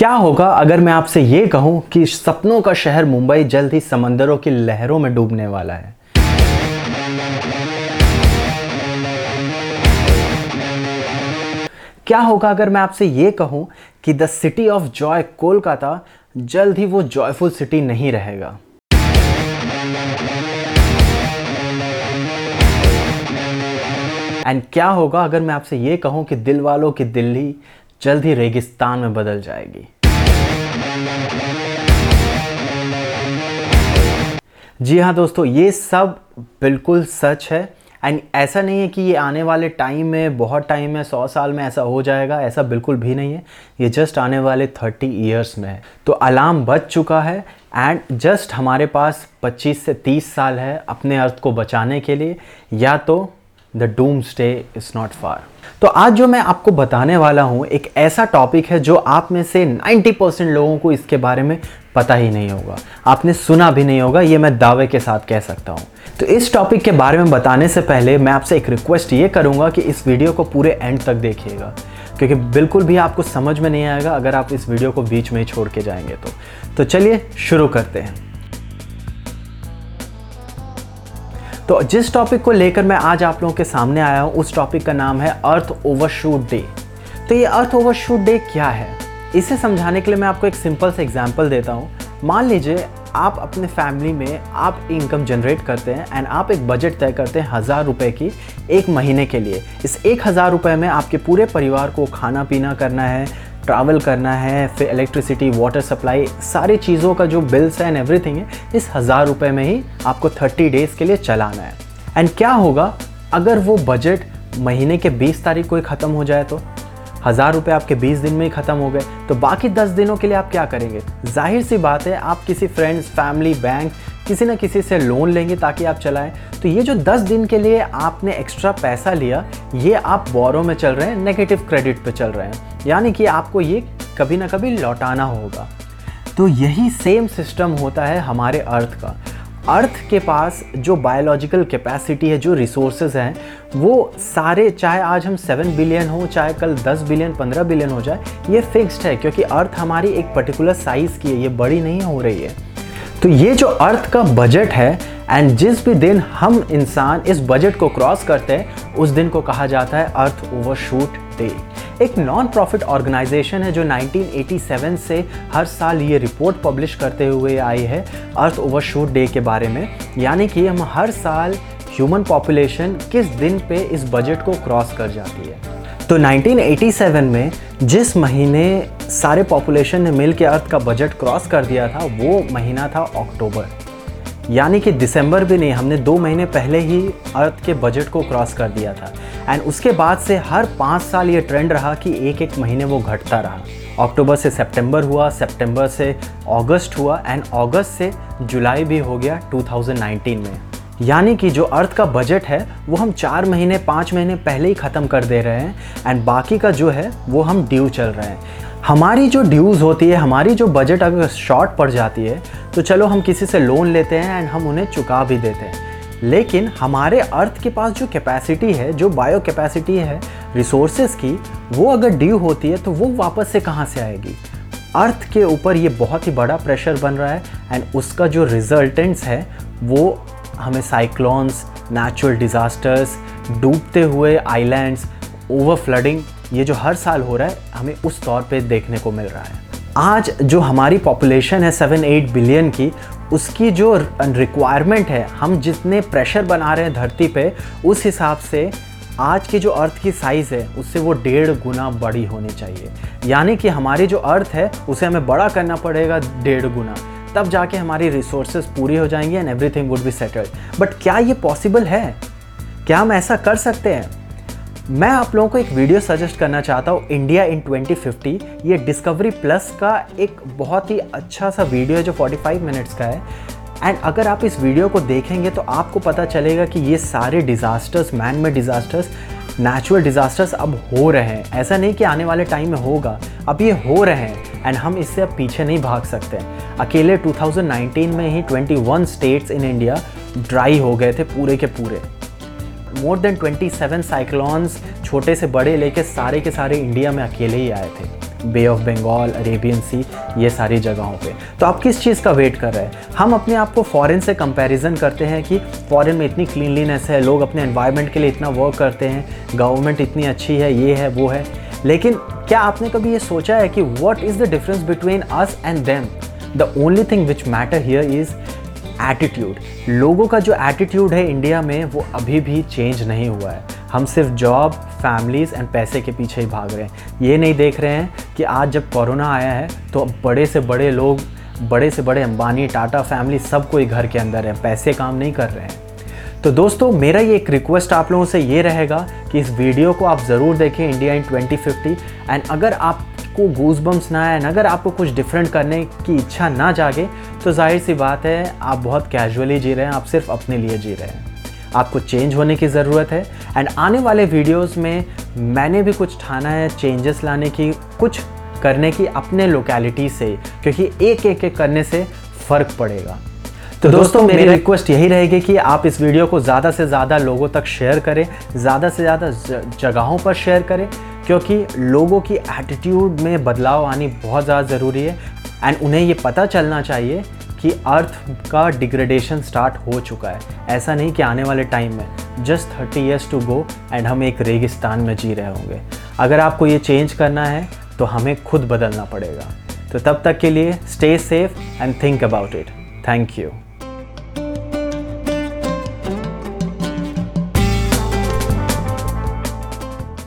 क्या होगा अगर मैं आपसे ये कहूँ कि सपनों का शहर मुंबई जल्द ही समंदरों की लहरों में डूबने वाला है? क्या होगा अगर मैं आपसे ये कहूँ कि the city of joy Kolkata जल्द ही वो जॉयफुल सिटी नहीं रहेगा? एंड क्या होगा अगर मैं आपसे ये कहूँ कि दिल वालों की दिल्ली जल्द ही रेगिस्तान में बदल जाएगी। जी हाँ दोस्तों, ये सब बिल्कुल सच है। एंड ऐसा नहीं है कि ये आने वाले टाइम में, बहुत टाइम में, सौ साल में ऐसा हो जाएगा, ऐसा बिल्कुल भी नहीं है। ये जस्ट आने वाले थर्टी ईयर्स में है। तो अलार्म बच चुका है एंड जस्ट हमारे पास 25 से 30 साल है अपने अर्थ को बचाने के लिए। या तो the doomsday is not far. तो आज जो मैं आपको बताने वाला हूँ, एक ऐसा टॉपिक है जो आप में से 90 परसेंट लोगों को इसके बारे में पता ही नहीं होगा। आपने सुना भी नहीं होगा, ये मैं दावे के साथ कह सकता हूँ। तो इस टॉपिक के बारे में बताने से पहले मैं आपसे एक रिक्वेस्ट ये करूँगा कि इस वीडियो को पूरे एंड तक देखिएगा। क्योंकि बिल्कुल भी आपको समझ में नहीं आएगा अगर आप इस वीडियो को बीच में छोड़ के जाएँगे तो। तो चलिए शुरू करते हैं। तो जिस टॉपिक को लेकर मैं आज आप लोगों के सामने आया हूँ, उस टॉपिक का नाम है अर्थ ओवरशूट डे तो ये अर्थ ओवरशूट डे क्या है? इसे समझाने के लिए मैं आपको एक सिंपल सा एग्ज़ाम्पल देता हूँ। मान लीजिए, आप अपने फैमिली में आप इनकम जनरेट करते हैं एंड आप एक बजट तय करते हैं हज़ार रुपये की एक महीने के लिए। इस एक हज़ार रुपये में आपके पूरे परिवार को खाना पीना करना है ट्रैवल करना है, फिर इलेक्ट्रिसिटी वाटर सप्लाई सारी चीज़ों का जो बिल्स है एंड एवरीथिंग है, इस हज़ार रुपये में ही आपको थर्टी डेज़ के लिए चलाना है। एंड क्या होगा, अगर वो बजट महीने के बीस तारीख को ही ख़त्म हो जाए तो? हज़ार रुपये आपके बीस दिन में ही ख़त्म हो गए तो बाकी दस दिनों के लिए आप क्या करेंगे? ज़ाहिर सी बात है, आप किसी फ्रेंड्स फैमिली बैंक किसी न किसी से लोन लेंगे ताकि आप चलाएँ। तो ये जो 10 दिन के लिए आपने एक्स्ट्रा पैसा लिया, ये आप बोरो में चल रहे हैं नेगेटिव क्रेडिट पे चल रहे हैं। यानी कि आपको ये कभी ना कभी लौटाना होगा। तो यही सेम सिस्टम होता है हमारे अर्थ का। अर्थ के पास जो बायोलॉजिकल कैपेसिटी है, जो रिसोर्सेज हैं, वो सारे, चाहे आज हम सेवन बिलियन हो, चाहे कल दस बिलियन पंद्रह बिलियन हो जाए, ये फिक्स्ड है। क्योंकि अर्थ हमारी एक पर्टिकुलर साइज़ की है, ये बड़ी नहीं हो रही है। तो ये जो अर्थ का बजट है एंड जिस भी दिन हम इंसान इस बजट को क्रॉस करते हैं, उस दिन को कहा जाता है अर्थ ओवरशूट डे एक नॉन प्रॉफिट ऑर्गेनाइजेशन है जो 1987 से हर साल ये रिपोर्ट पब्लिश करते हुए आई है अर्थ ओवरशूट डे के बारे में। यानी कि हम हर साल ह्यूमन पॉपुलेशन किस दिन पे इस बजट को क्रॉस कर जाती है। तो 1987 में जिस महीने सारे पॉपुलेशन ने मिल के अर्थ का बजट क्रॉस कर दिया था, वो महीना था अक्टूबर यानी कि दिसंबर भी नहीं, हमने दो महीने पहले ही अर्थ के बजट को क्रॉस कर दिया था। एंड उसके बाद से हर पाँच साल ये ट्रेंड रहा कि एक एक महीने वो घटता रहा। अक्टूबर से सितंबर हुआ सितंबर से अगस्त हुआ एंड अगस्त से जुलाई भी हो गया 2019 में। यानी कि जो अर्थ का बजट है, वो हम चार महीने, पाँच महीने पहले ही ख़त्म कर दे रहे हैं एंड बाकी का जो है, वो हम ड्यू चल रहे हैं। हमारी जो ड्यूज़ होती है, हमारी जो बजट अगर शॉर्ट पड़ जाती है तो चलो हम किसी से लोन लेते हैं एंड हम उन्हें चुका भी देते हैं। लेकिन हमारे अर्थ के पास जो कैपेसिटी है, जो बायो कैपेसिटी है रिसोर्सेज की, वो अगर ड्यू होती है तो वो वापस से कहाँ से आएगी? अर्थ के ऊपर ये बहुत ही बड़ा प्रेशर बन रहा है एंड उसका जो रिजल्टेंट्स है, वो हमें साइक्लोन्स नेचुरल डिज़ास्टर्स डूबते हुए आइलैंड्स ओवर फ्लडिंग ये जो हर साल हो रहा है, हमें उस तौर पे देखने को मिल रहा है। आज जो हमारी पॉपुलेशन है सेवन एट बिलियन की, उसकी जो रिक्वायरमेंट है, हम जितने प्रेशर बना रहे हैं धरती पे, उस हिसाब से आज की जो अर्थ की साइज़ है, उससे वो डेढ़ गुना बड़ी होनी चाहिए। यानी कि हमारी जो अर्थ है, उसे हमें बड़ा करना पड़ेगा डेढ़ गुना। तब जाके हमारी रिसोर्सेज पूरी हो जाएँगी and everything would be settled but क्या ये पॉसिबल है? क्या हम ऐसा कर सकते हैं? मैं आप लोगों को एक वीडियो सजेस्ट करना चाहता हूँ इंडिया इन 2050 ये डिस्कवरी प्लस का एक बहुत ही अच्छा सा वीडियो है जो 45 मिनट्स का है. एंड अगर आप इस वीडियो को देखेंगे तो आपको पता चलेगा कि ये सारे डिज़ास्टर्स मैन में डिज़ास्टर्स नेचुरल डिज़ास्टर्स अब हो रहे हैं। ऐसा नहीं कि आने वाले टाइम में होगा। अब ये हो रहे हैं एंड हम इससे अब पीछे नहीं भाग सकते। अकेले 2019 में ही 21 स्टेट्स इन इंडिया ड्राई हो गए थे पूरे के पूरे। मोर देन 27 साइक्लोन्स छोटे से बड़े, लेके सारे के सारे इंडिया में अकेले ही आए थे। Bay of Bengal Arabian Sea ये सारी जगहों पे। तो आप किस चीज़ का वेट कर रहे हैं? हम अपने आप को फ़ॉरन से कंपैरिजन करते हैं कि फ़ॉरन में इतनी क्लीनलीनेस है, लोग अपने एनवायरनमेंट के लिए इतना वर्क करते हैं गवर्नमेंट इतनी अच्छी है, ये है, वो है। लेकिन क्या आपने कभी ये सोचा है कि what is the difference between us and them the only thing which matter here is attitude लोगों का जो एटीट्यूड है इंडिया में, वो अभी भी चेंज नहीं हुआ है। हम सिर्फ़ जॉब फैमिलीज़ एंड पैसे के पीछे ही भाग रहे हैं। ये नहीं देख रहे हैं कि आज जब कोरोना आया है तो अब बड़े से बड़े लोग, बड़े से बड़े अंबानी, टाटा फैमिली सब कोई घर के अंदर है, पैसे काम नहीं कर रहे हैं। तो दोस्तों, मेरा ये एक रिक्वेस्ट आप लोगों से ये रहेगा कि इस वीडियो को आप ज़रूर देखें इंडिया इन 2050 एंड अगर आपको गूज बम्स ना आए, अगर आपको कुछ डिफरेंट करने की इच्छा ना जागे तो ज़ाहिर सी बात है, आप बहुत कैजुअली जी रहे हैं, आप सिर्फ़ अपने लिए जी रहे हैं। आपको चेंज होने की ज़रूरत है। एंड आने वाले वीडियोस में मैंने भी कुछ ठाना है चेंजेस लाने की कुछ करने की अपने लोकेलिटी से क्योंकि एक एक एक करने से फ़र्क पड़ेगा। तो, तो दोस्तों मेरी रिक्वेस्ट यही रहेगी कि आप इस वीडियो को ज़्यादा से ज़्यादा लोगों तक शेयर करें ज़्यादा से ज़्यादा जगहों पर शेयर करें क्योंकि लोगों की एटीट्यूड में बदलाव आनी बहुत ज़्यादा ज़रूरी है। एंड उन्हें ये पता चलना चाहिए कि अर्थ का डिग्रेडेशन स्टार्ट हो चुका है। ऐसा नहीं कि आने वाले टाइम में। Just thirty years to go and हम एक रेगिस्तान में जी रहे होंगे। अगर आपको ये चेंज करना है तो हमें खुद बदलना पड़ेगा। तो तब तक के लिए stay safe and think about it thank you